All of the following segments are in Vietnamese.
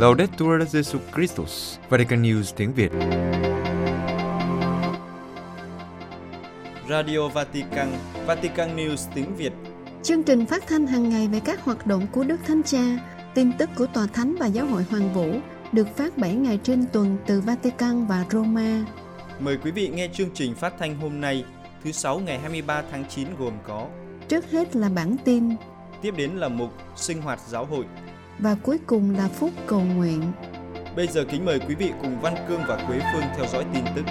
Laudetur Jesus Christus, Vatican News tiếng Việt. Radio Vatican, Vatican News tiếng Việt. Chương trình phát thanh hàng ngày về các hoạt động của Đức Thánh Cha, tin tức của Tòa Thánh và Giáo hội Hoàng Vũ được phát 7 ngày trên tuần từ Vatican và Roma. Mời quý vị nghe chương trình phát thanh hôm nay, thứ Sáu ngày 23 tháng 9 gồm có Trước hết là bản tin Tiếp đến là mục Sinh hoạt giáo hội và cuối cùng là phút cầu nguyện. Bây giờ kính mời quý vị cùng Văn Cương và Quế Phương theo dõi tin tức.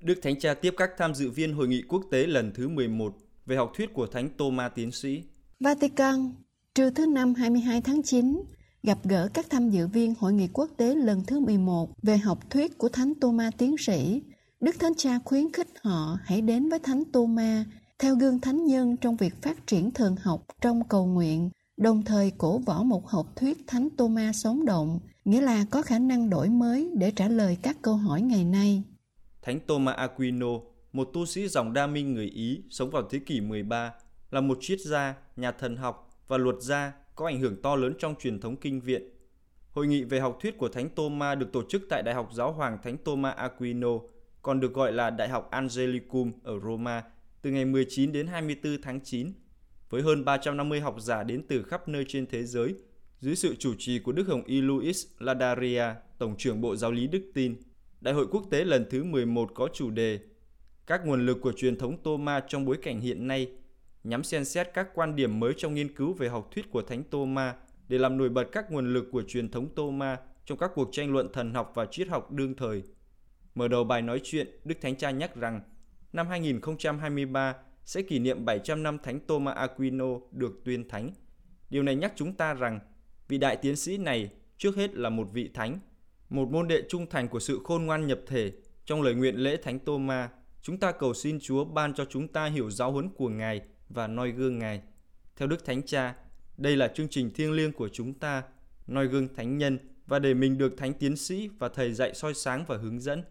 Đức Thánh Cha tiếp các tham dự viên hội nghị quốc tế lần thứ 11 về học thuyết của Thánh Tô-ma Tiến sĩ. Vatican, trưa thứ năm 22 tháng 9, gặp gỡ các tham dự viên hội nghị quốc tế lần thứ 11 về học thuyết của Thánh Tô-ma Tiến sĩ. Đức Thánh Cha khuyến khích họ hãy đến với Thánh Tô-ma theo gương thánh nhân trong việc phát triển thường học trong cầu nguyện, đồng thời cổ võ một học thuyết Thánh Tô-ma sống động, nghĩa là có khả năng đổi mới để trả lời các câu hỏi ngày nay. Thánh Thomas Aquino, một tu sĩ dòng đa minh người Ý sống vào thế kỷ 13, là một triết gia, nhà thần học và luật gia có ảnh hưởng to lớn trong truyền thống kinh viện. Hội nghị về học thuyết của Thánh Thomas được tổ chức tại Đại học Giáo hoàng Thánh Thomas Aquino, còn được gọi là Đại học Angelicum ở Roma, từ ngày 19 đến 24 tháng 9, với hơn 350 học giả đến từ khắp nơi trên thế giới, dưới sự chủ trì của Đức Hồng Y Luis Ladaria, Tổng trưởng Bộ Giáo lý Đức Tin. Đại hội quốc tế lần thứ 11 có chủ đề Các nguồn lực của truyền thống Tô Ma trong bối cảnh hiện nay, nhắm xem xét các quan điểm mới trong nghiên cứu về học thuyết của Thánh Tô Ma để làm nổi bật các nguồn lực của truyền thống Tô Ma trong các cuộc tranh luận thần học và triết học đương thời. Mở đầu bài nói chuyện, Đức Thánh Cha nhắc rằng năm 2023 sẽ kỷ niệm 700 năm Thánh Thomas Aquino được tuyên thánh. Điều này nhắc chúng ta rằng vị đại tiến sĩ này trước hết là một vị thánh, một môn đệ trung thành của sự khôn ngoan nhập thể. Trong lời nguyện lễ Thánh Thomas, chúng ta cầu xin Chúa ban cho chúng ta hiểu giáo huấn của Ngài và noi gương Ngài. Theo Đức Thánh Cha, đây là chương trình thiêng liêng của chúng ta, noi gương thánh nhân và để mình được thánh tiến sĩ và thầy dạy soi sáng và hướng dẫn.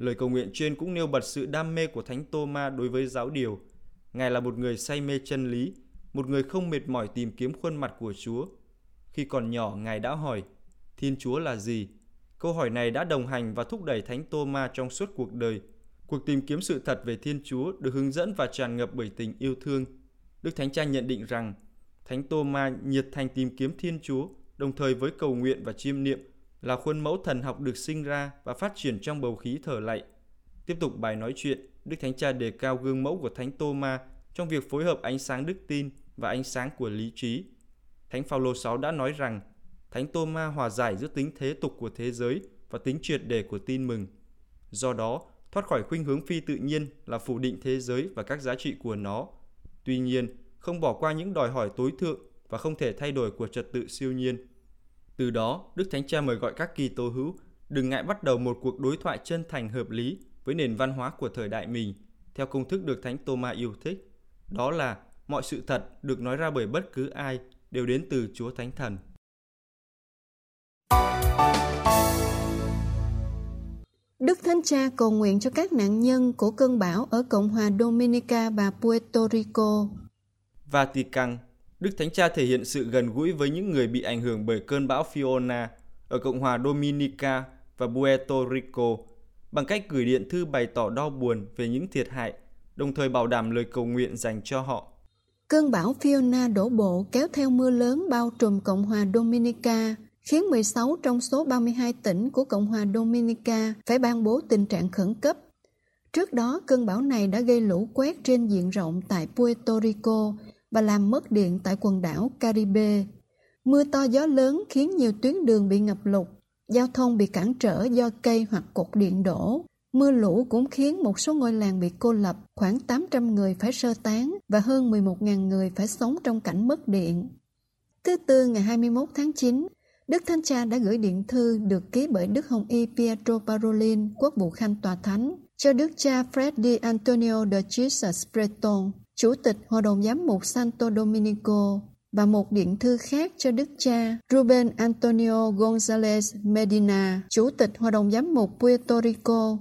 Lời cầu nguyện trên cũng nêu bật sự đam mê của Thánh Tô-ma đối với giáo điều. Ngài là một người say mê chân lý, một người không mệt mỏi tìm kiếm khuôn mặt của Chúa. Khi còn nhỏ, Ngài đã hỏi, Thiên Chúa là gì? Câu hỏi này đã đồng hành và thúc đẩy Thánh Tô-ma trong suốt cuộc đời. Cuộc tìm kiếm sự thật về Thiên Chúa được hướng dẫn và tràn ngập bởi tình yêu thương. Đức Thánh Cha nhận định rằng, Thánh Tô-ma nhiệt thành tìm kiếm Thiên Chúa, đồng thời với cầu nguyện và chiêm niệm là khuôn mẫu thần học được sinh ra và phát triển trong bầu khí thở lạy. Tiếp tục bài nói chuyện, Đức Thánh Cha đề cao gương mẫu của Thánh Tô Ma trong việc phối hợp ánh sáng đức tin và ánh sáng của lý trí. Thánh Phaolô 6 đã nói rằng Thánh Tô Ma hòa giải giữa tính thế tục của thế giới và tính triệt để của tin mừng. Do đó, thoát khỏi khuynh hướng phi tự nhiên là phủ định thế giới và các giá trị của nó. Tuy nhiên, không bỏ qua những đòi hỏi tối thượng và không thể thay đổi của trật tự siêu nhiên. Từ đó, Đức Thánh Cha mời gọi các kỳ tô hữu đừng ngại bắt đầu một cuộc đối thoại chân thành hợp lý với nền văn hóa của thời đại mình, theo công thức được Thánh Tô-ma yêu thích. Đó là mọi sự thật được nói ra bởi bất cứ ai đều đến từ Chúa Thánh Thần. Đức Thánh Cha cầu nguyện cho các nạn nhân của cơn bão ở Cộng hòa Dominica và Puerto Rico. Vatican Đức Thánh Cha thể hiện sự gần gũi với những người bị ảnh hưởng bởi cơn bão Fiona ở Cộng hòa Dominica và Puerto Rico bằng cách gửi điện thư bày tỏ đau buồn về những thiệt hại, đồng thời bảo đảm lời cầu nguyện dành cho họ. Cơn bão Fiona đổ bộ kéo theo mưa lớn bao trùm Cộng hòa Dominica, khiến 16 trong số 32 tỉnh của Cộng hòa Dominica phải ban bố tình trạng khẩn cấp. Trước đó, cơn bão này đã gây lũ quét trên diện rộng tại Puerto Rico và làm mất điện tại quần đảo Caribe. Mưa to gió lớn khiến nhiều tuyến đường bị ngập lụt, giao thông bị cản trở do cây hoặc cột điện đổ. Mưa lũ cũng khiến một số ngôi làng bị cô lập, khoảng 800 người phải sơ tán và hơn 11.000 người phải sống trong cảnh mất điện. Thứ Tư ngày 21 tháng 9, Đức Thánh Cha đã gửi điện thư được ký bởi Đức Hồng Y Pietro Parolin, quốc vụ khanh tòa thánh, cho Đức cha Freddy Antonio de Jesus Breton, Chủ tịch Hội đồng Giám mục Santo Dominico và một điện thư khác cho Đức cha Ruben Antonio González Medina, Chủ tịch Hội đồng Giám mục Puerto Rico.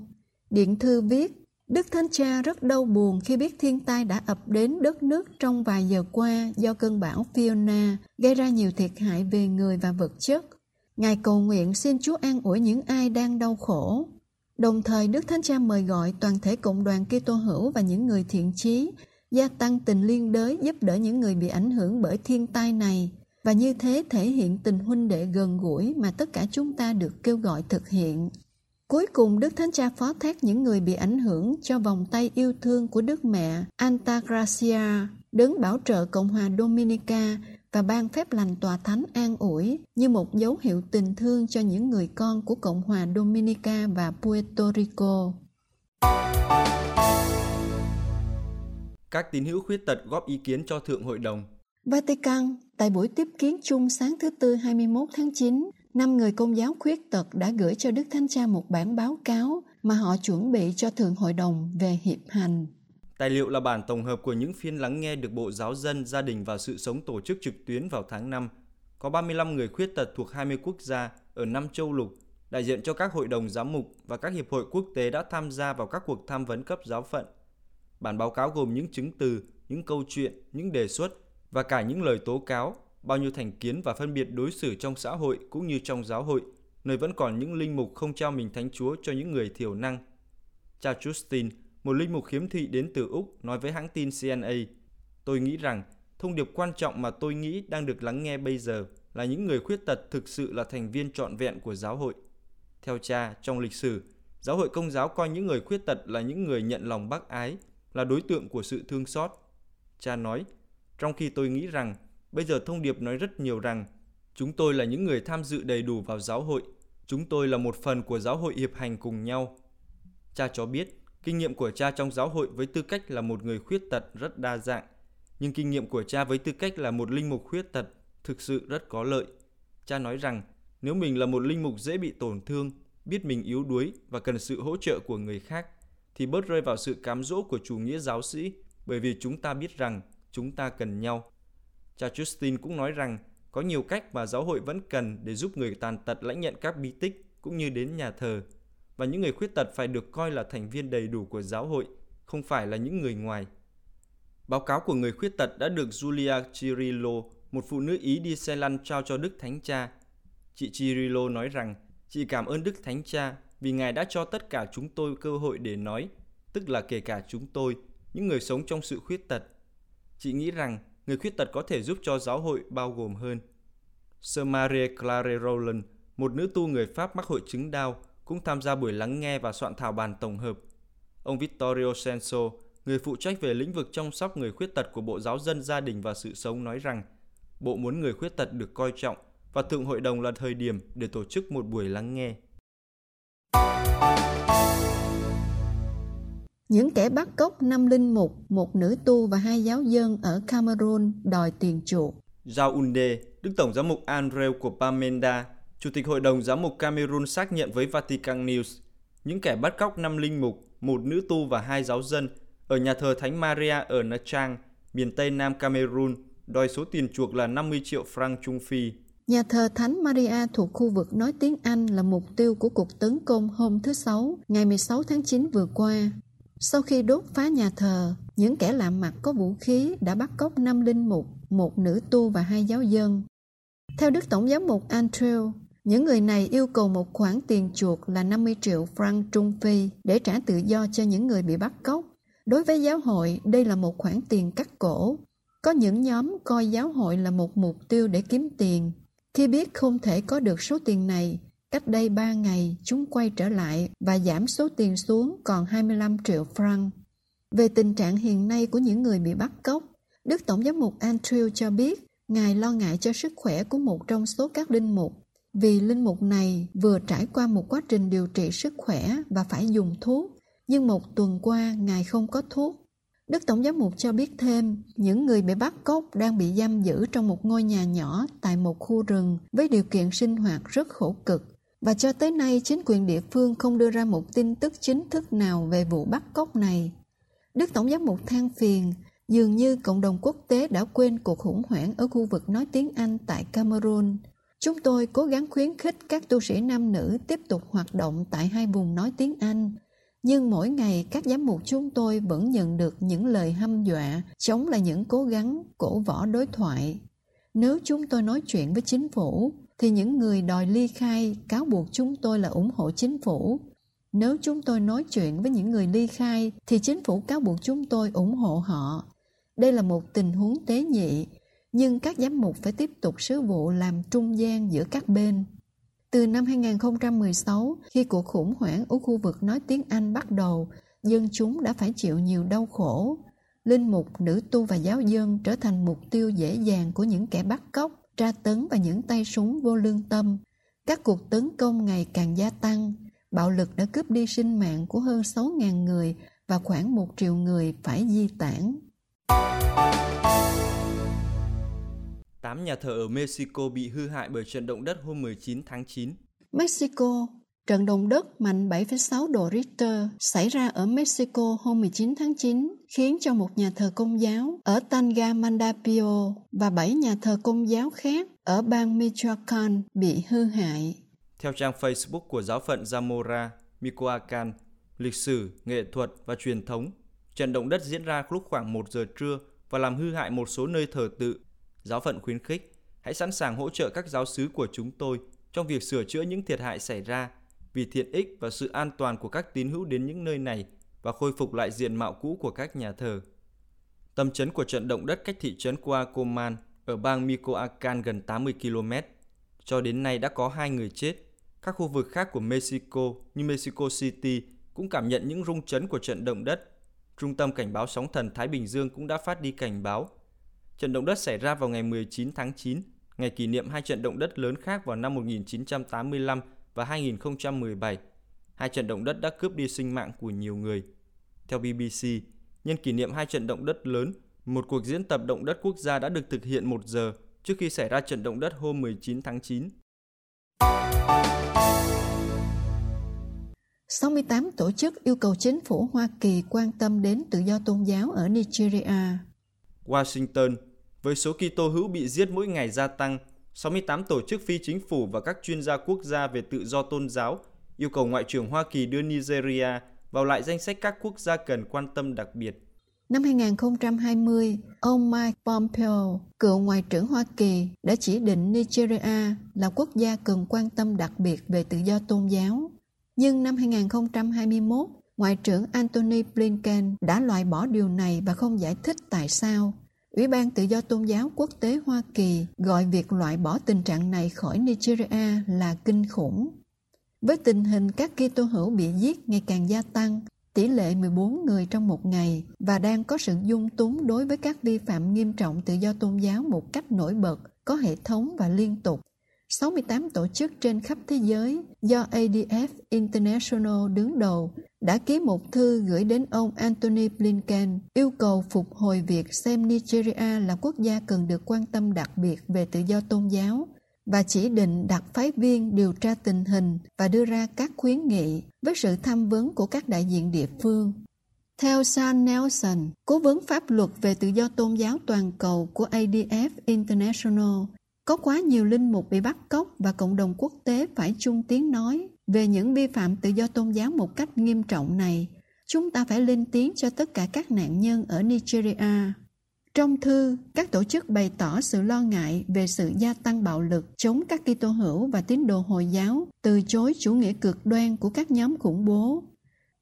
Điện thư viết, Đức Thánh Cha rất đau buồn khi biết thiên tai đã ập đến đất nước trong vài giờ qua do cơn bão Fiona gây ra nhiều thiệt hại về người và vật chất. Ngài cầu nguyện xin Chúa an ủi những ai đang đau khổ. Đồng thời Đức Thánh Cha mời gọi toàn thể cộng đoàn Kitô hữu và những người thiện chí gia tăng tình liên đới giúp đỡ những người bị ảnh hưởng bởi thiên tai này và như thế thể hiện tình huynh đệ gần gũi mà tất cả chúng ta được kêu gọi thực hiện. Cuối cùng Đức Thánh Cha phó thác những người bị ảnh hưởng cho vòng tay yêu thương của Đức Mẹ Antagracia, đấng bảo trợ Cộng hòa Dominica và ban phép lành tòa thánh an ủi như một dấu hiệu tình thương cho những người con của Cộng hòa Dominica và Puerto Rico. Các tín hữu khuyết tật góp ý kiến cho Thượng Hội đồng. Vatican, tại buổi tiếp kiến chung sáng thứ Tư 21 tháng 9, năm người công giáo khuyết tật đã gửi cho Đức Thánh Cha một bản báo cáo mà họ chuẩn bị cho Thượng Hội đồng về hiệp hành. Tài liệu là bản tổng hợp của những phiên lắng nghe được Bộ Giáo dân, Gia đình và Sự sống tổ chức trực tuyến vào tháng 5. Có 35 người khuyết tật thuộc 20 quốc gia ở 5 châu lục, đại diện cho các hội đồng giám mục và các hiệp hội quốc tế đã tham gia vào các cuộc tham vấn cấp giáo phận. Bản báo cáo gồm những chứng từ, những câu chuyện, những đề xuất và cả những lời tố cáo, bao nhiêu thành kiến và phân biệt đối xử trong xã hội cũng như trong giáo hội, nơi vẫn còn những linh mục không trao mình thánh chúa cho những người thiểu năng. Cha Justin, một linh mục khiếm thị đến từ Úc, nói với hãng tin CNA, Tôi nghĩ rằng thông điệp quan trọng mà tôi nghĩ đang được lắng nghe bây giờ là những người khuyết tật thực sự là thành viên trọn vẹn của giáo hội. Theo cha, trong lịch sử, giáo hội công giáo coi những người khuyết tật là những người nhận lòng bác ái, là đối tượng của sự thương xót. Cha nói, trong khi tôi nghĩ rằng bây giờ thông điệp nói rất nhiều rằng chúng tôi là những người tham dự đầy đủ vào giáo hội, chúng tôi là một phần của giáo hội hiệp hành cùng nhau. Cha cho biết, kinh nghiệm của cha trong giáo hội với tư cách là một người khuyết tật rất đa dạng, nhưng kinh nghiệm của cha với tư cách là một linh mục khuyết tật thực sự rất có lợi. Cha nói rằng, nếu mình là một linh mục dễ bị tổn thương, biết mình yếu đuối và cần sự hỗ trợ của người khác, thì bớt rơi vào sự cám dỗ của chủ nghĩa giáo sĩ bởi vì chúng ta biết rằng chúng ta cần nhau. Cha Justin cũng nói rằng có nhiều cách mà giáo hội vẫn cần để giúp người tàn tật lãnh nhận các bí tích cũng như đến nhà thờ. Và những người khuyết tật phải được coi là thành viên đầy đủ của giáo hội, không phải là những người ngoài. Báo cáo của người khuyết tật đã được Julia Cirillo, một phụ nữ Ý đi xe lăn trao cho Đức Thánh Cha. Chị Cirillo nói rằng, chị cảm ơn Đức Thánh Cha vì Ngài đã cho tất cả chúng tôi cơ hội để nói, tức là kể cả chúng tôi, những người sống trong sự khuyết tật. Chị nghĩ rằng người khuyết tật có thể giúp cho giáo hội bao gồm hơn. Sơ Marie Claire Rowland, một nữ tu người Pháp mắc hội chứng đau, cũng tham gia buổi lắng nghe và soạn thảo bàn tổng hợp. Ông Vittorio Senso, người phụ trách về lĩnh vực chăm sóc người khuyết tật của Bộ Giáo dân Gia đình và Sự sống nói rằng, Bộ muốn người khuyết tật được coi trọng và Thượng Hội đồng là thời điểm để tổ chức một buổi lắng nghe. Những kẻ bắt cóc năm linh mục, một nữ tu và hai giáo dân ở Cameroon đòi tiền chuộc. Giao Unde, Đức Tổng giám mục Andreu của Pamenda, Chủ tịch Hội đồng Giám mục Cameroon xác nhận với Vatican News, những kẻ bắt cóc năm linh mục, một nữ tu và hai giáo dân ở nhà thờ Thánh Maria ở Nha Trang, miền Tây Nam Cameroon, đòi số tiền chuộc là 50 triệu franc Trung Phi. Nhà thờ Thánh Maria thuộc khu vực nói tiếng Anh là mục tiêu của cuộc tấn công hôm thứ Sáu, ngày 16 tháng 9 vừa qua. Sau khi đốt phá nhà thờ, những kẻ lạ mặt có vũ khí đã bắt cóc năm linh mục, một nữ tu và hai giáo dân. Theo Đức Tổng giám mục Andrew, những người này yêu cầu một khoản tiền chuộc là 50 triệu franc Trung Phi để trả tự do cho những người bị bắt cóc. Đối với giáo hội, đây là một khoản tiền cắt cổ. Có những nhóm coi giáo hội là một mục tiêu để kiếm tiền. Khi biết không thể có được số tiền này, Cách đây 3 ngày, chúng quay trở lại và giảm số tiền xuống còn 25 triệu franc. Về tình trạng hiện nay của những người bị bắt cóc, Đức Tổng giám mục Andrew cho biết Ngài lo ngại cho sức khỏe của một trong số các linh mục vì linh mục này vừa trải qua một quá trình điều trị sức khỏe và phải dùng thuốc, nhưng một tuần qua Ngài không có thuốc. Đức Tổng giám mục cho biết thêm, những người bị bắt cóc đang bị giam giữ trong một ngôi nhà nhỏ tại một khu rừng với điều kiện sinh hoạt rất khổ cực và cho tới nay chính quyền địa phương không đưa ra một tin tức chính thức nào về vụ bắt cóc này. Đức Tổng giám mục than phiền, dường như cộng đồng quốc tế đã quên cuộc khủng hoảng ở khu vực nói tiếng Anh tại Cameroon. Chúng tôi cố gắng khuyến khích các tu sĩ nam nữ tiếp tục hoạt động tại hai vùng nói tiếng Anh, nhưng mỗi ngày các giám mục chúng tôi vẫn nhận được những lời hăm dọa chống lại những cố gắng cổ võ đối thoại. Nếu chúng tôi nói chuyện với chính phủ, thì những người đòi ly khai cáo buộc chúng tôi là ủng hộ chính phủ. Nếu chúng tôi nói chuyện với những người ly khai, thì chính phủ cáo buộc chúng tôi ủng hộ họ. Đây là một tình huống tế nhị, nhưng các giám mục phải tiếp tục sứ vụ làm trung gian giữa các bên. Từ năm 2016, khi cuộc khủng hoảng ở khu vực nói tiếng Anh bắt đầu, dân chúng đã phải chịu nhiều đau khổ. Linh mục, nữ tu và giáo dân trở thành mục tiêu dễ dàng của những kẻ bắt cóc, tra tấn và những tay súng vô lương tâm. Các cuộc tấn công ngày càng gia tăng. Bạo lực đã cướp đi sinh mạng của hơn 6.000 người và khoảng 1 triệu người phải di tản. 8 nhà thờ ở Mexico bị hư hại bởi trận động đất hôm 19 tháng 9. Mexico Trận động đất mạnh 7,6 độ Richter xảy ra ở Mexico hôm 19 tháng 9 khiến cho một nhà thờ công giáo ở Tangamandapio và 7 nhà thờ công giáo khác ở bang Michoacan bị hư hại. Theo trang Facebook của giáo phận Zamora, Michoacan, lịch sử, nghệ thuật và truyền thống, trận động đất diễn ra lúc khoảng 1 giờ trưa và làm hư hại một số nơi thờ tự Giáo phận khuyến khích, hãy sẵn sàng hỗ trợ các giáo sứ của chúng tôi trong việc sửa chữa những thiệt hại xảy ra vì thiện ích và sự an toàn của các tín hữu đến những nơi này và khôi phục lại diện mạo cũ của các nhà thờ. Tâm chấn của trận động đất cách thị trấn Coacoman ở bang Michoacán gần 80 km. Cho đến nay đã có hai người chết. Các khu vực khác của Mexico như Mexico City cũng cảm nhận những rung chấn của trận động đất. Trung tâm Cảnh báo Sóng thần Thái Bình Dương cũng đã phát đi cảnh báo Trận động đất xảy ra vào ngày 19 tháng 9, ngày kỷ niệm hai trận động đất lớn khác vào năm 1985 và 2017. Hai trận động đất đã cướp đi sinh mạng của nhiều người. Theo BBC, nhân kỷ niệm hai trận động đất lớn, một cuộc diễn tập động đất quốc gia đã được thực hiện một giờ trước khi xảy ra trận động đất hôm 19 tháng 9. 68 tổ chức yêu cầu chính phủ Hoa Kỳ quan tâm đến tự do tôn giáo ở Nigeria. Washington với số Kitô hữu bị giết mỗi ngày gia tăng, 68 tổ chức phi chính phủ và các chuyên gia quốc gia về tự do tôn giáo yêu cầu Ngoại trưởng Hoa Kỳ đưa Nigeria vào lại danh sách các quốc gia cần quan tâm đặc biệt. Năm 2020, ông Mike Pompeo, cựu Ngoại trưởng Hoa Kỳ, đã chỉ định Nigeria là quốc gia cần quan tâm đặc biệt về tự do tôn giáo. Nhưng năm 2021, Ngoại trưởng Antony Blinken đã loại bỏ điều này và không giải thích tại sao. Ủy ban Tự do Tôn giáo Quốc tế Hoa Kỳ gọi việc loại bỏ tình trạng này khỏi Nigeria là kinh khủng. Với tình hình các Kitô hữu bị giết ngày càng gia tăng, tỷ lệ 14 người trong một ngày và đang có sự dung túng đối với các vi phạm nghiêm trọng tự do tôn giáo một cách nổi bật, có hệ thống và liên tục. 68 tổ chức trên khắp thế giới do ADF International đứng đầu đã ký một thư gửi đến ông Anthony Blinken yêu cầu phục hồi việc xem Nigeria là quốc gia cần được quan tâm đặc biệt về tự do tôn giáo và chỉ định đặt phái viên điều tra tình hình và đưa ra các khuyến nghị với sự tham vấn của các đại diện địa phương. Theo Sam Nelson, cố vấn pháp luật về tự do tôn giáo toàn cầu của ADF International, có quá nhiều linh mục bị bắt cóc và cộng đồng quốc tế phải chung tiếng nói về những vi phạm tự do tôn giáo một cách nghiêm trọng này. Chúng ta phải lên tiếng cho tất cả các nạn nhân ở Nigeria. Trong thư, các tổ chức bày tỏ sự lo ngại về sự gia tăng bạo lực chống các Kitô hữu và tín đồ Hồi giáo, từ chối chủ nghĩa cực đoan của các nhóm khủng bố.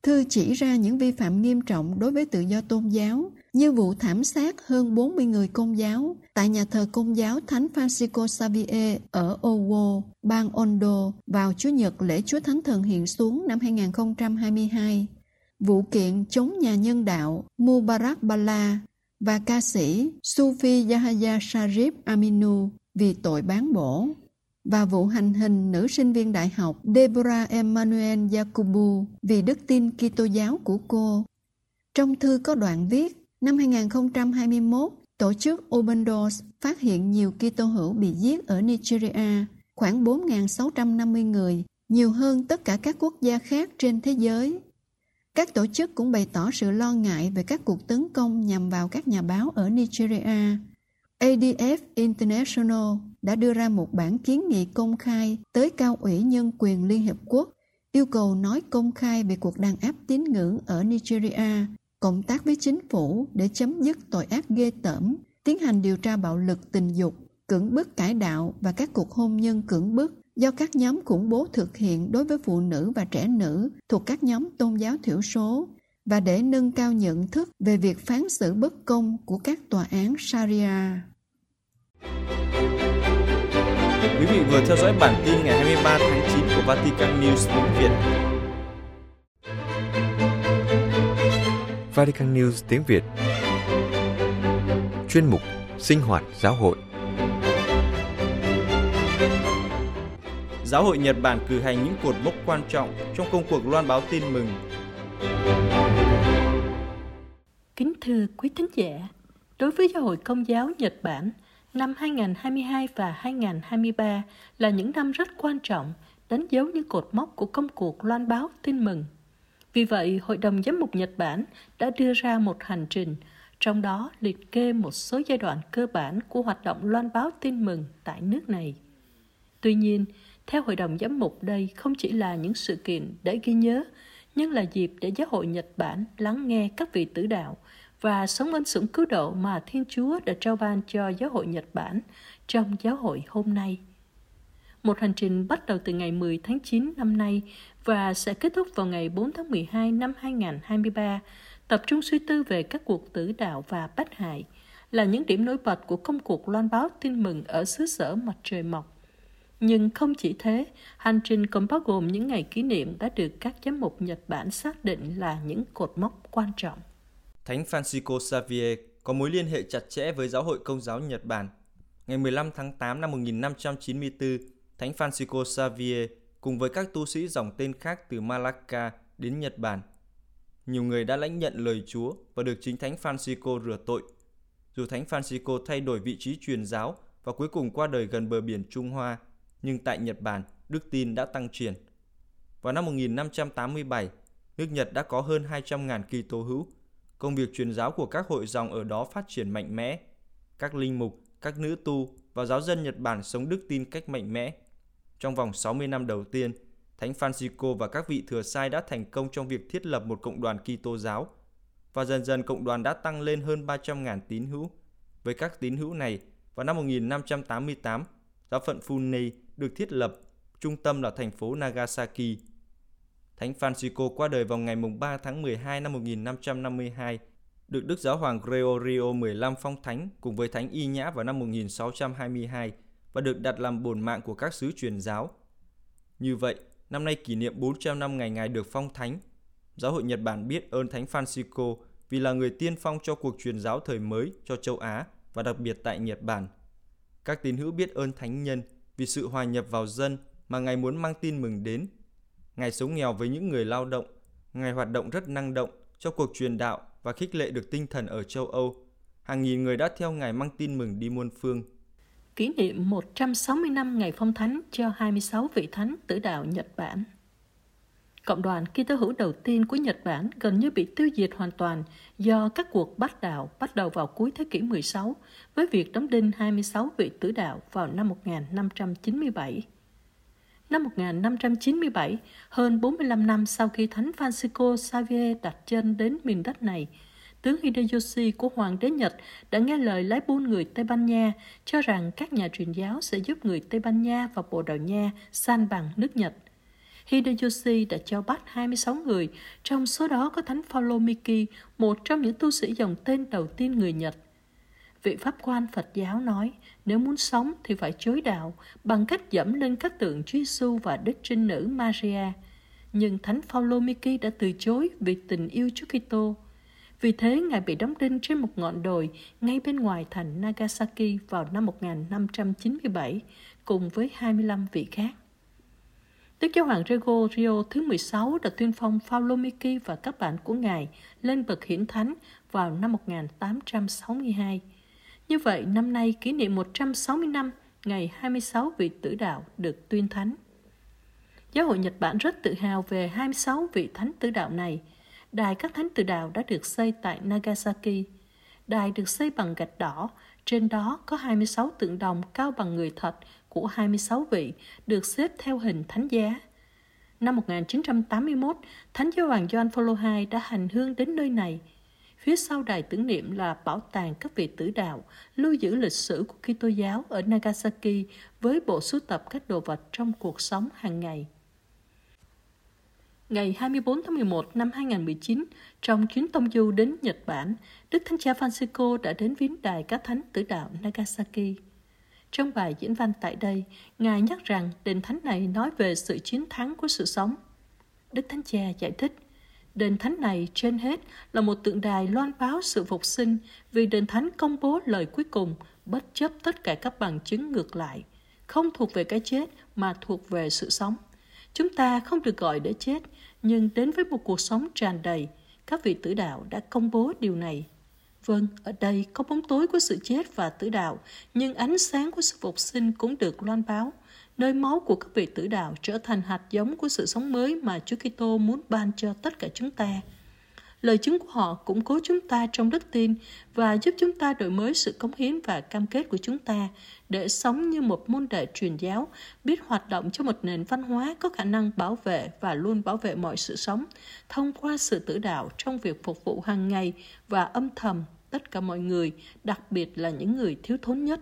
Thư chỉ ra những vi phạm nghiêm trọng đối với tự do tôn giáo như vụ thảm sát hơn 40 người công giáo tại nhà thờ công giáo Thánh Francisco Xavier ở Owo, bang Ondo vào Chúa Nhật lễ Chúa Thánh Thần hiện xuống năm 2022. Vụ kiện chống nhà nhân đạo Mubarak Bala và ca sĩ Sufi Yahya Sharif Aminu vì tội bán bổ và vụ hành hình nữ sinh viên đại học Deborah Emmanuel Yakubu vì đức tin Kitô giáo của cô. Trong thư có đoạn viết, năm 2021, tổ chức Open Doors phát hiện nhiều Kitô hữu bị giết ở Nigeria, khoảng 4.650 người, nhiều hơn tất cả các quốc gia khác trên thế giới. Các tổ chức cũng bày tỏ sự lo ngại về các cuộc tấn công nhằm vào các nhà báo ở Nigeria. ADF International đã đưa ra một bản kiến nghị công khai tới cao ủy nhân quyền Liên Hiệp Quốc yêu cầu nói công khai về cuộc đàn áp tín ngưỡng ở Nigeria, cộng tác với chính phủ để chấm dứt tội ác ghê tởm, tiến hành điều tra bạo lực tình dục, cưỡng bức cải đạo và các cuộc hôn nhân cưỡng bức do các nhóm khủng bố thực hiện đối với phụ nữ và trẻ nữ thuộc các nhóm tôn giáo thiểu số và để nâng cao nhận thức về việc phán xử bất công của các tòa án Sharia. Quý vị vừa theo dõi bản tin ngày 23 tháng 9 của Vatican News tiếng Việt. Vatican News tiếng Việt Chuyên mục Sinh hoạt giáo hội Giáo hội Nhật Bản cử hành những cột mốc quan trọng trong công cuộc loan báo tin mừng. Kính thưa quý thính giả, đối với Giáo hội Công giáo Nhật Bản, năm 2022 và 2023 là những năm rất quan trọng, đánh dấu những cột mốc của công cuộc loan báo tin mừng. Vì vậy, Hội đồng Giám mục Nhật Bản đã đưa ra một hành trình, trong đó liệt kê một số giai đoạn cơ bản của hoạt động loan báo tin mừng tại nước này. Tuy nhiên, theo Hội đồng Giám mục đây không chỉ là những sự kiện để ghi nhớ, nhưng là dịp để giáo hội Nhật Bản lắng nghe các vị tử đạo và sống ân sủng cứu độ mà Thiên Chúa đã trao ban cho giáo hội Nhật Bản trong giáo hội hôm nay. Một hành trình bắt đầu từ ngày 10 tháng 9 năm nay và sẽ kết thúc vào ngày 4 tháng 12 năm 2023, tập trung suy tư về các cuộc tử đạo và bách hại, là những điểm nổi bật của công cuộc loan báo tin mừng ở xứ sở mặt trời mọc nhưng không chỉ thế, hành trình còn bao gồm những ngày kỷ niệm đã được các giám mục Nhật Bản xác định là những cột mốc quan trọng. Thánh Francisco Xavier có mối liên hệ chặt chẽ với giáo hội công giáo Nhật Bản. Ngày 15 tháng 8 năm 1594, Thánh Francisco Xavier cùng với các tu sĩ dòng tên khác từ Malacca đến Nhật Bản. Nhiều người đã lãnh nhận lời Chúa và được chính Thánh Francisco rửa tội. Dù Thánh Francisco thay đổi vị trí truyền giáo và cuối cùng qua đời gần bờ biển Trung Hoa, nhưng tại Nhật Bản, đức tin đã tăng triển. Vào năm 1587, nước Nhật đã có hơn 200.000 Kitô hữu. Công việc truyền giáo của các hội dòng ở đó phát triển mạnh mẽ. Các linh mục, các nữ tu và giáo dân Nhật Bản sống đức tin cách mạnh mẽ. Trong vòng 60 năm đầu tiên, Thánh Francisco và các vị thừa sai đã thành công trong việc thiết lập một cộng đoàn Kitô giáo và dần dần cộng đoàn đã tăng lên hơn 300.000 tín hữu. Với các tín hữu này, vào năm 1588, giáo phận Funei được thiết lập, trung tâm là thành phố Nagasaki. Thánh Francisco qua đời vào ngày 3 tháng 12 năm 1552, được Đức Giáo hoàng Gregorio XV phong thánh cùng với Thánh Y Nhã vào năm 1622 và được đặt làm bổn mạng của các sứ truyền giáo. Như vậy, năm nay kỷ niệm 400 năm ngày Ngài được phong thánh. Giáo hội Nhật Bản biết ơn Thánh Francisco vì là người tiên phong cho cuộc truyền giáo thời mới cho châu Á và đặc biệt tại Nhật Bản. Các tín hữu biết ơn Thánh Nhân vì sự hòa nhập vào dân mà Ngài muốn mang tin mừng đến. Ngài sống nghèo với những người lao động, Ngài hoạt động rất năng động cho cuộc truyền đạo và khích lệ được tinh thần ở châu Âu. Hàng nghìn người đã theo Ngài mang tin mừng đi muôn phương. Kỷ niệm 160 năm ngày phong thánh cho 26 vị thánh tử đạo Nhật Bản. Cộng đoàn Kitô hữu đầu tiên của Nhật Bản gần như bị tiêu diệt hoàn toàn do các cuộc bắt đạo bắt đầu vào cuối thế kỷ 16 với việc đóng đinh 26 vị tử đạo vào năm 1597. Năm 1597, hơn 45 năm sau khi Thánh Francisco Xavier đặt chân đến miền đất này, tướng Hideyoshi của Hoàng đế Nhật đã nghe lời lái buôn người Tây Ban Nha cho rằng các nhà truyền giáo sẽ giúp người Tây Ban Nha và Bồ Đào Nha san bằng nước Nhật. Hideyoshi đã cho bắt 26 người, trong số đó có Thánh Phaolô Miki, một trong những tu sĩ dòng tên đầu tiên người Nhật. Vị pháp quan Phật giáo nói, nếu muốn sống thì phải chối đạo bằng cách dẫm lên các tượng Chúa Giêsu và Đức Trinh Nữ Maria. Nhưng Thánh Phaolô Miki đã từ chối vì tình yêu Chúa Kitô. Vì thế, Ngài bị đóng đinh trên một ngọn đồi ngay bên ngoài thành Nagasaki vào năm 1597 cùng với 25 vị khác. Đức Giáo hoàng Gregorio thứ 16 đã tuyên phong Phaolô Miki và các bạn của Ngài lên bậc hiển thánh vào năm 1862. Như vậy, năm nay kỷ niệm 160 năm ngày 26 vị tử đạo được tuyên thánh. Giáo hội Nhật Bản rất tự hào về 26 vị thánh tử đạo này. Đài các thánh tử đạo đã được xây tại Nagasaki. Đài được xây bằng gạch đỏ, trên đó có 26 tượng đồng cao bằng người thật của 26 vị được xếp theo hình thánh giá. Năm 1981, Thánh giáo hoàng Gioan Phaolô II đã hành hương đến nơi này. Phía sau đài tưởng niệm là bảo tàng các vị tử đạo, lưu giữ lịch sử của Kitô giáo ở Nagasaki với bộ sưu tập các đồ vật trong cuộc sống hàng ngày. Ngày 24 tháng 11 năm 2019, trong chuyến tông du đến Nhật Bản, Đức Thánh Cha Francisco đã đến viếng đài các thánh tử đạo Nagasaki. Trong bài diễn văn tại đây, Ngài nhắc rằng đền thánh này nói về sự chiến thắng của sự sống. Đức Thánh Cha giải thích, đền thánh này trên hết là một tượng đài loan báo sự phục sinh vì đền thánh công bố lời cuối cùng bất chấp tất cả các bằng chứng ngược lại, không thuộc về cái chết mà thuộc về sự sống. Chúng ta không được gọi để chết, nhưng đến với một cuộc sống tràn đầy, các vị tử đạo đã công bố điều này. Vâng, ở đây có bóng tối của sự chết và tử đạo, nhưng ánh sáng của sự phục sinh cũng được loan báo. Nơi máu của các vị tử đạo trở thành hạt giống của sự sống mới mà Chúa Kitô muốn ban cho tất cả chúng ta. Lời chứng của họ củng cố chúng ta trong đức tin và giúp chúng ta đổi mới sự cống hiến và cam kết của chúng ta để sống như một môn đệ truyền giáo, biết hoạt động cho một nền văn hóa có khả năng bảo vệ và luôn bảo vệ mọi sự sống, thông qua sự tử đạo trong việc phục vụ hàng ngày và âm thầm tất cả mọi người, đặc biệt là những người thiếu thốn nhất.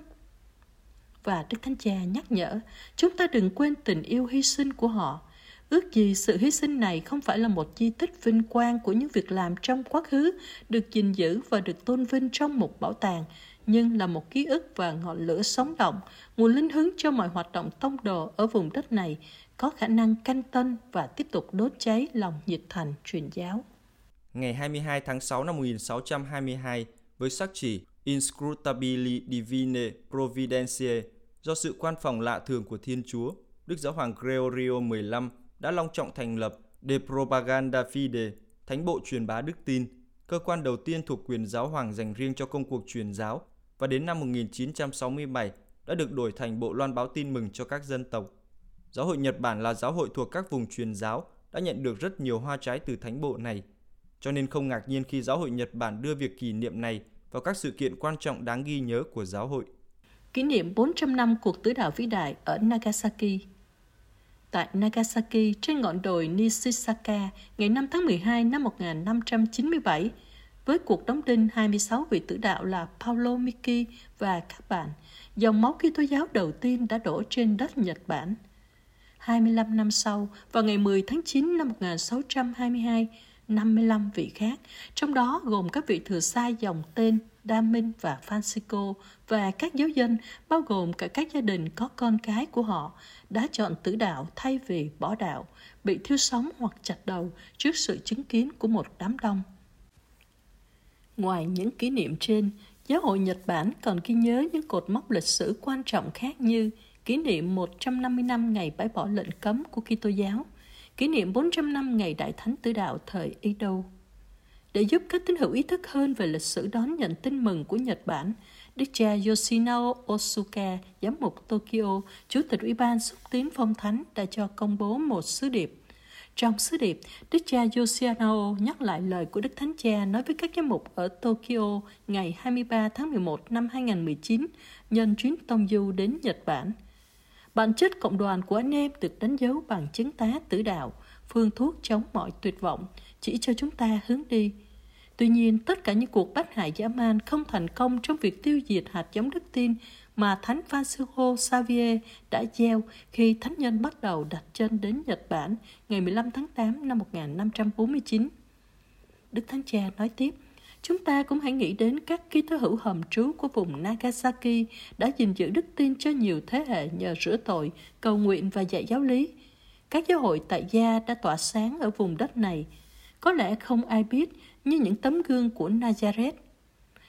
Và Đức Thánh Cha nhắc nhở, chúng ta đừng quên tình yêu hy sinh của họ. Ước gì sự hy sinh này không phải là một di tích vinh quang của những việc làm trong quá khứ, được gìn giữ và được tôn vinh trong một bảo tàng, nhưng là một ký ức và ngọn lửa sống động, nguồn linh hứng cho mọi hoạt động tông đồ ở vùng đất này, có khả năng canh tân và tiếp tục đốt cháy lòng nhiệt thành truyền giáo. Ngày 22 tháng 6 năm 1622, với sắc chỉ Inscrutabili Divine Providentiae do sự quan phòng lạ thường của Thiên Chúa, Đức Giáo hoàng Gregorio 15 đã long trọng thành lập De Propaganda Fide, Thánh bộ truyền bá đức tin, cơ quan đầu tiên thuộc quyền giáo hoàng dành riêng cho công cuộc truyền giáo và đến năm 1967 đã được đổi thành Bộ Loan báo tin mừng cho các dân tộc. Giáo hội Nhật Bản là giáo hội thuộc các vùng truyền giáo đã nhận được rất nhiều hoa trái từ thánh bộ này, cho nên không ngạc nhiên khi giáo hội Nhật Bản đưa việc kỷ niệm này vào các sự kiện quan trọng đáng ghi nhớ của giáo hội. Kỷ niệm 400 năm cuộc tứ đạo vĩ đại ở Nagasaki Tại Nagasaki, trên ngọn đồi Nishisaka, ngày 5 tháng 12 năm 1597, với cuộc đóng đinh 26 vị tử đạo là Paolo Miki và các bạn, dòng máu Kitô giáo đầu tiên đã đổ trên đất Nhật Bản. 25 năm sau, vào ngày 10 tháng 9 năm 1622, 55 vị khác, trong đó gồm các vị thừa sai dòng tên Đa Minh và Francisco và các giáo dân, bao gồm cả các gia đình có con cái của họ, đã chọn tử đạo thay vì bỏ đạo, bị thiêu sống hoặc chặt đầu trước sự chứng kiến của một đám đông. Ngoài những kỷ niệm trên, Giáo hội Nhật Bản còn ghi nhớ những cột mốc lịch sử quan trọng khác như kỷ niệm 150 năm ngày bãi bỏ lệnh cấm của Kitô giáo, kỷ niệm 400 năm ngày Đại Thánh Tử Đạo thời Edo. Để giúp các tín hữu ý thức hơn về lịch sử đón nhận tin mừng của Nhật Bản, Đức cha Yoshinao Osuka, giám mục Tokyo, chủ tịch Ủy ban xúc tiến phong thánh đã cho công bố một sứ điệp. Trong sứ điệp, Đức cha Yoshinao nhắc lại lời của Đức Thánh Cha nói với các giám mục ở Tokyo ngày 23 tháng 11 năm 2019 nhân chuyến tông du đến Nhật Bản – Bản chất cộng đoàn của anh em được đánh dấu bằng chứng tá tử đạo, phương thuốc chống mọi tuyệt vọng, chỉ cho chúng ta hướng đi. Tuy nhiên, tất cả những cuộc bắt hại dã man không thành công trong việc tiêu diệt hạt giống đức tin mà Thánh Francisco Xavier đã gieo khi thánh nhân bắt đầu đặt chân đến Nhật Bản ngày 15 tháng 8 năm 1549. Đức Thánh Cha nói tiếp, Chúng ta cũng hãy nghĩ đến các ký tứ hữu hầm trú của vùng Nagasaki đã gìn giữ đức tin cho nhiều thế hệ nhờ rửa tội, cầu nguyện và dạy giáo lý. Các giáo hội tại gia đã tỏa sáng ở vùng đất này. Có lẽ không ai biết như những tấm gương của Nazareth.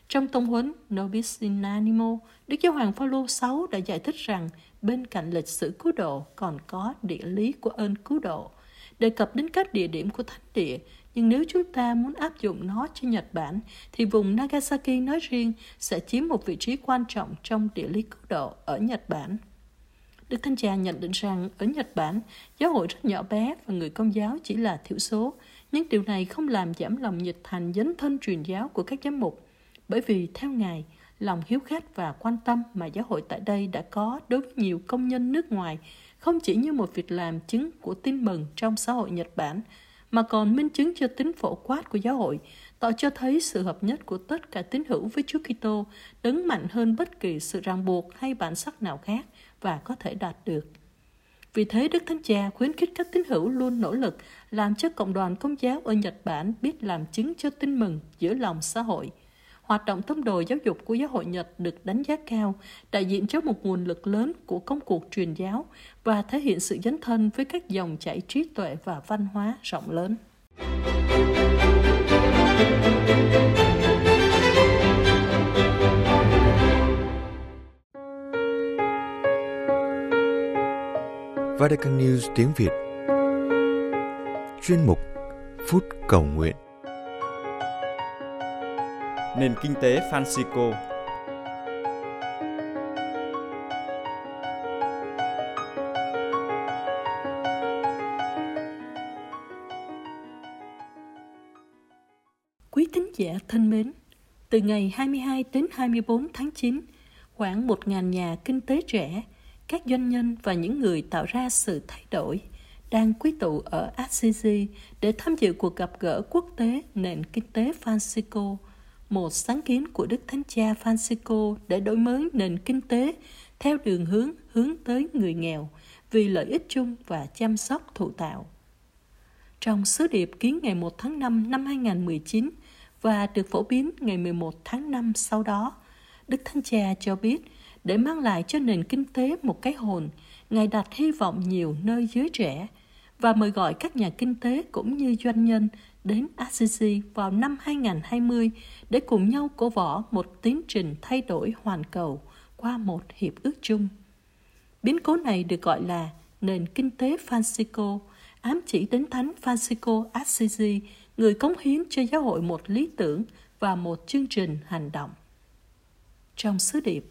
Trong tông huấn Nobis in Animo, Đức Giáo hoàng Phaolô 6 đã giải thích rằng bên cạnh lịch sử cứu độ còn có địa lý của ơn cứu độ. Đề cập đến các địa điểm của thánh địa nhưng nếu chúng ta muốn áp dụng nó cho Nhật Bản, thì vùng Nagasaki nói riêng sẽ chiếm một vị trí quan trọng trong địa lý cứu độ ở Nhật Bản. Đức Thanh Cha nhận định rằng ở Nhật Bản, giáo hội rất nhỏ bé và người công giáo chỉ là thiểu số, nhưng điều này không làm giảm lòng nhiệt thành dấn thân truyền giáo của các giám mục, bởi vì theo Ngài, lòng hiếu khách và quan tâm mà giáo hội tại đây đã có đối với nhiều công nhân nước ngoài không chỉ như một việc làm chứng của tin mừng trong xã hội Nhật Bản, mà còn minh chứng cho tính phổ quát của giáo hội, tạo cho thấy sự hợp nhất của tất cả tín hữu với Chúa Kitô đấng mạnh hơn bất kỳ sự ràng buộc hay bản sắc nào khác và có thể đạt được. Vì thế, Đức Thánh Cha khuyến khích các tín hữu luôn nỗ lực làm cho cộng đoàn công giáo ở Nhật Bản biết làm chứng cho tin mừng giữa lòng xã hội. Hoạt động tông đồ giáo dục của giáo hội Nhật được đánh giá cao, đại diện cho một nguồn lực lớn của công cuộc truyền giáo và thể hiện sự dấn thân với các dòng chảy trí tuệ và văn hóa rộng lớn. Vatican News tiếng Việt. Chuyên mục Phút Cầu Nguyện. Nền kinh tế Francisco. Quý tín giả thân mến, từ ngày 22 đến 24 tháng 9, khoảng 1.000 nhà kinh tế trẻ – các doanh nhân và những người tạo ra sự thay đổi đang quy tụ ở Assisi để tham dự cuộc gặp gỡ quốc tế nền kinh tế Francisco, một sáng kiến của Đức Thánh Cha Francisco để đổi mới nền kinh tế theo đường hướng hướng tới người nghèo vì lợi ích chung và chăm sóc thụ tạo. Trong sứ điệp ký ngày 1 tháng 5 năm 2019 và được phổ biến ngày 11 tháng 5 sau đó, Đức Thánh Cha cho biết – để mang lại cho nền kinh tế một cái hồn, Ngài đặt hy vọng nhiều nơi giới trẻ và mời gọi các nhà kinh tế cũng như doanh nhân đến Assisi vào năm 2020 để cùng nhau cổ võ một tiến trình thay đổi hoàn cầu qua một hiệp ước chung. Biến cố này được gọi là nền kinh tế Francisco, ám chỉ đến Thánh Francisco Assisi, người cống hiến cho giáo hội một lý tưởng và một chương trình hành động. Trong sứ điệp,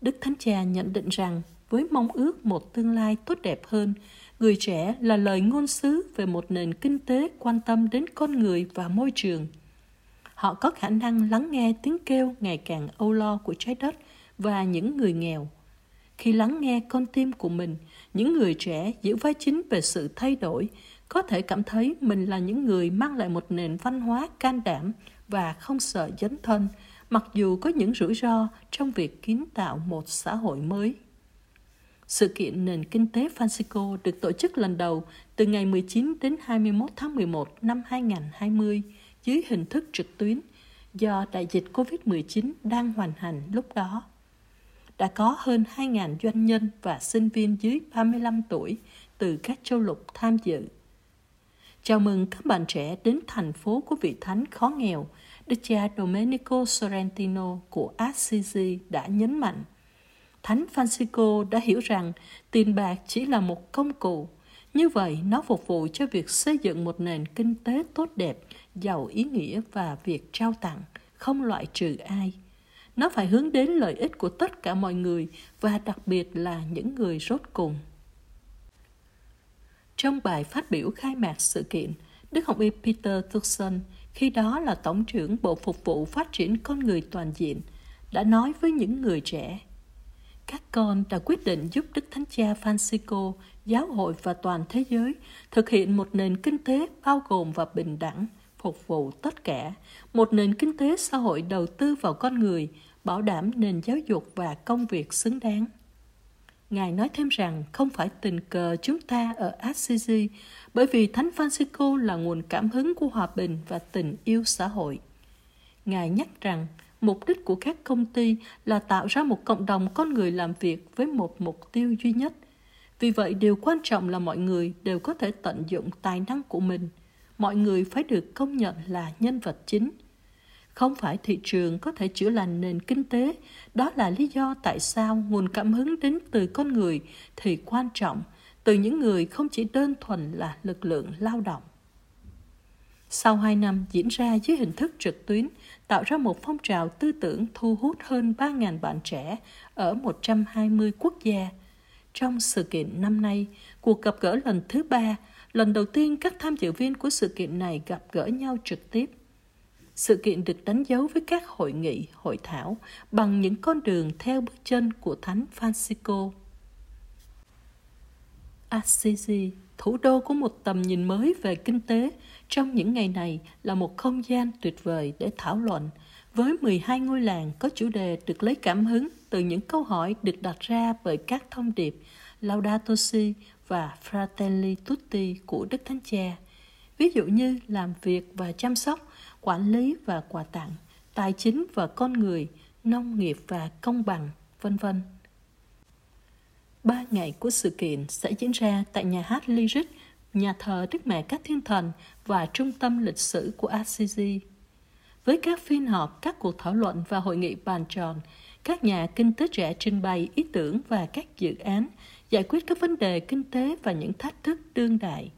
Đức Thánh Cha nhận định rằng với mong ước một tương lai tốt đẹp hơn, người trẻ là lời ngôn sứ về một nền kinh tế quan tâm đến con người và môi trường. Họ có khả năng lắng nghe tiếng kêu ngày càng âu lo của trái đất và những người nghèo. Khi lắng nghe con tim của mình, những người trẻ giữ vai chính về sự thay đổi, có thể cảm thấy mình là những người mang lại một nền văn hóa can đảm và không sợ dấn thân, mặc dù có những rủi ro trong việc kiến tạo một xã hội mới. Sự kiện nền kinh tế Francisco được tổ chức lần đầu từ ngày 19 đến 21 tháng 11 năm 2020 dưới hình thức trực tuyến do đại dịch COVID-19 đang hoành hành lúc đó. Đã có hơn 2.000 doanh nhân và sinh viên dưới 35 tuổi từ các châu lục tham dự. Chào mừng các bạn trẻ đến thành phố của vị thánh khó nghèo Đức cha Domenico Sorrentino của Assisi đã nhấn mạnh, Thánh Francisco đã hiểu rằng tiền bạc chỉ là một công cụ. Như vậy, nó phục vụ cho việc xây dựng một nền kinh tế tốt đẹp, giàu ý nghĩa và việc trao tặng, không loại trừ ai. Nó phải hướng đến lợi ích của tất cả mọi người và đặc biệt là những người rốt cùng. Trong bài phát biểu khai mạc sự kiện, Đức hồng y Peter Thurston khi đó là Tổng trưởng Bộ Phục vụ Phát triển Con Người Toàn diện, đã nói với những người trẻ. Các con đã quyết định giúp Đức Thánh Cha Francisco, giáo hội và toàn thế giới thực hiện một nền kinh tế bao gồm và bình đẳng, phục vụ tất cả, một nền kinh tế xã hội đầu tư vào con người, bảo đảm nền giáo dục và công việc xứng đáng. Ngài nói thêm rằng không phải tình cờ chúng ta ở Assisi, bởi vì Thánh Francisco là nguồn cảm hứng của hòa bình và tình yêu xã hội. Ngài nhắc rằng mục đích của các công ty là tạo ra một cộng đồng con người làm việc với một mục tiêu duy nhất. Vì vậy, điều quan trọng là mọi người đều có thể tận dụng tài năng của mình. Mọi người phải được công nhận là nhân vật chính – không phải thị trường có thể chữa lành nền kinh tế, đó là lý do tại sao nguồn cảm hứng đến từ con người thì quan trọng, từ những người không chỉ đơn thuần là lực lượng lao động. Sau hai năm diễn ra dưới hình thức trực tuyến, tạo ra một phong trào tư tưởng thu hút hơn 3.000 bạn trẻ ở 120 quốc gia. Trong sự kiện năm nay, cuộc gặp gỡ lần thứ ba, lần đầu tiên các tham dự viên của sự kiện này gặp gỡ nhau trực tiếp. Sự kiện được đánh dấu với các hội nghị, hội thảo bằng những con đường theo bước chân của Thánh Francisco. Assisi, thủ đô của một tầm nhìn mới về kinh tế, trong những ngày này là một không gian tuyệt vời để thảo luận, với 12 ngôi làng có chủ đề được lấy cảm hứng từ những câu hỏi được đặt ra bởi các thông điệp Laudato Si và Fratelli Tutti của Đức Thánh Cha. Ví dụ như làm việc và chăm sóc, quản lý và quà tặng, tài chính và con người, nông nghiệp và công bằng, vân vân. Ba ngày của sự kiện sẽ diễn ra tại nhà hát Lyric, nhà thờ Đức Mẹ Các Thiên Thần và trung tâm lịch sử của Assisi. Với các phiên họp, các cuộc thảo luận và hội nghị bàn tròn, các nhà kinh tế trẻ trình bày ý tưởng và các dự án, giải quyết các vấn đề kinh tế và những thách thức đương đại.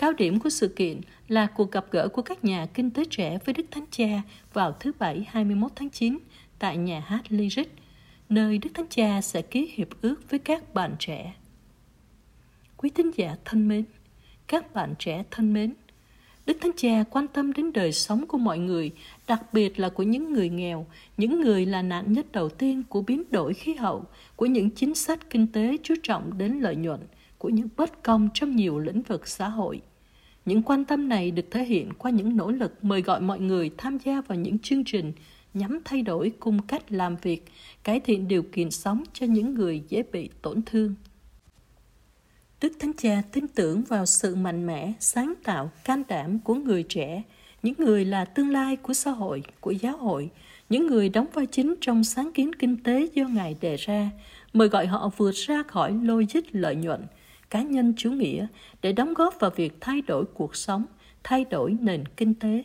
Cao điểm của sự kiện là cuộc gặp gỡ của các nhà kinh tế trẻ với Đức Thánh Cha vào thứ Bảy 21 tháng 9 tại nhà hát Lyric, nơi Đức Thánh Cha sẽ ký hiệp ước với các bạn trẻ. Quý tín giả thân mến, các bạn trẻ thân mến, Đức Thánh Cha quan tâm đến đời sống của mọi người, đặc biệt là của những người nghèo, những người là nạn nhất đầu tiên của biến đổi khí hậu, của những chính sách kinh tế chú trọng đến lợi nhuận, của những bất công trong nhiều lĩnh vực xã hội. Những quan tâm này được thể hiện qua những nỗ lực mời gọi mọi người tham gia vào những chương trình nhằm thay đổi cung cách làm việc, cải thiện điều kiện sống cho những người dễ bị tổn thương. Đức Thánh Cha tin tưởng vào sự mạnh mẽ, sáng tạo, can đảm của người trẻ, những người là tương lai của xã hội, của giáo hội, những người đóng vai chính trong sáng kiến kinh tế do Ngài đề ra, mời gọi họ vượt ra khỏi logic lợi nhuận, cá nhân chủ nghĩa để đóng góp vào việc thay đổi cuộc sống, thay đổi nền kinh tế.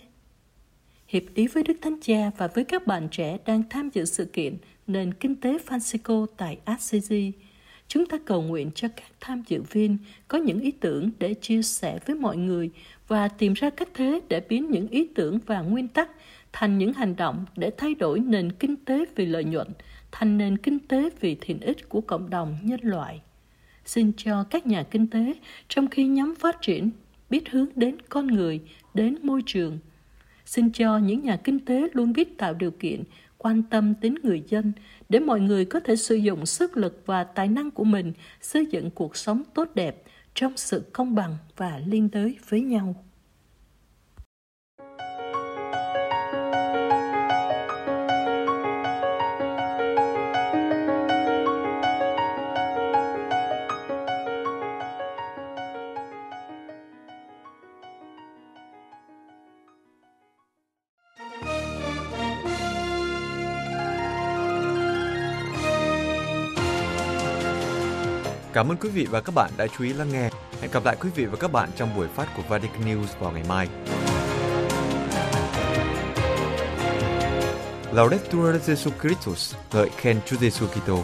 Hiệp ý với Đức Thánh Cha và với các bạn trẻ đang tham dự sự kiện nền kinh tế Francisco tại Assisi – Chúng ta cầu nguyện cho các tham dự viên có những ý tưởng để chia sẻ với mọi người và tìm ra cách thế để biến những ý tưởng và nguyên tắc thành những hành động để thay đổi nền kinh tế vì lợi nhuận thành nền kinh tế vì thiện ích của cộng đồng nhân loại. Xin cho các nhà kinh tế trong khi nhóm phát triển biết hướng đến con người, đến môi trường. Xin cho những nhà kinh tế luôn biết tạo điều kiện quan tâm đến người dân để mọi người có thể sử dụng sức lực và tài năng của mình xây dựng cuộc sống tốt đẹp trong sự công bằng và liên đới với nhau. Cảm ơn quý vị và các bạn đã chú ý lắng nghe. Hẹn gặp lại quý vị và các bạn trong buổi phát của Vatican News vào ngày mai. Laudetur Jesus Christus, ngợi khen Chúa Giêsu Kitô.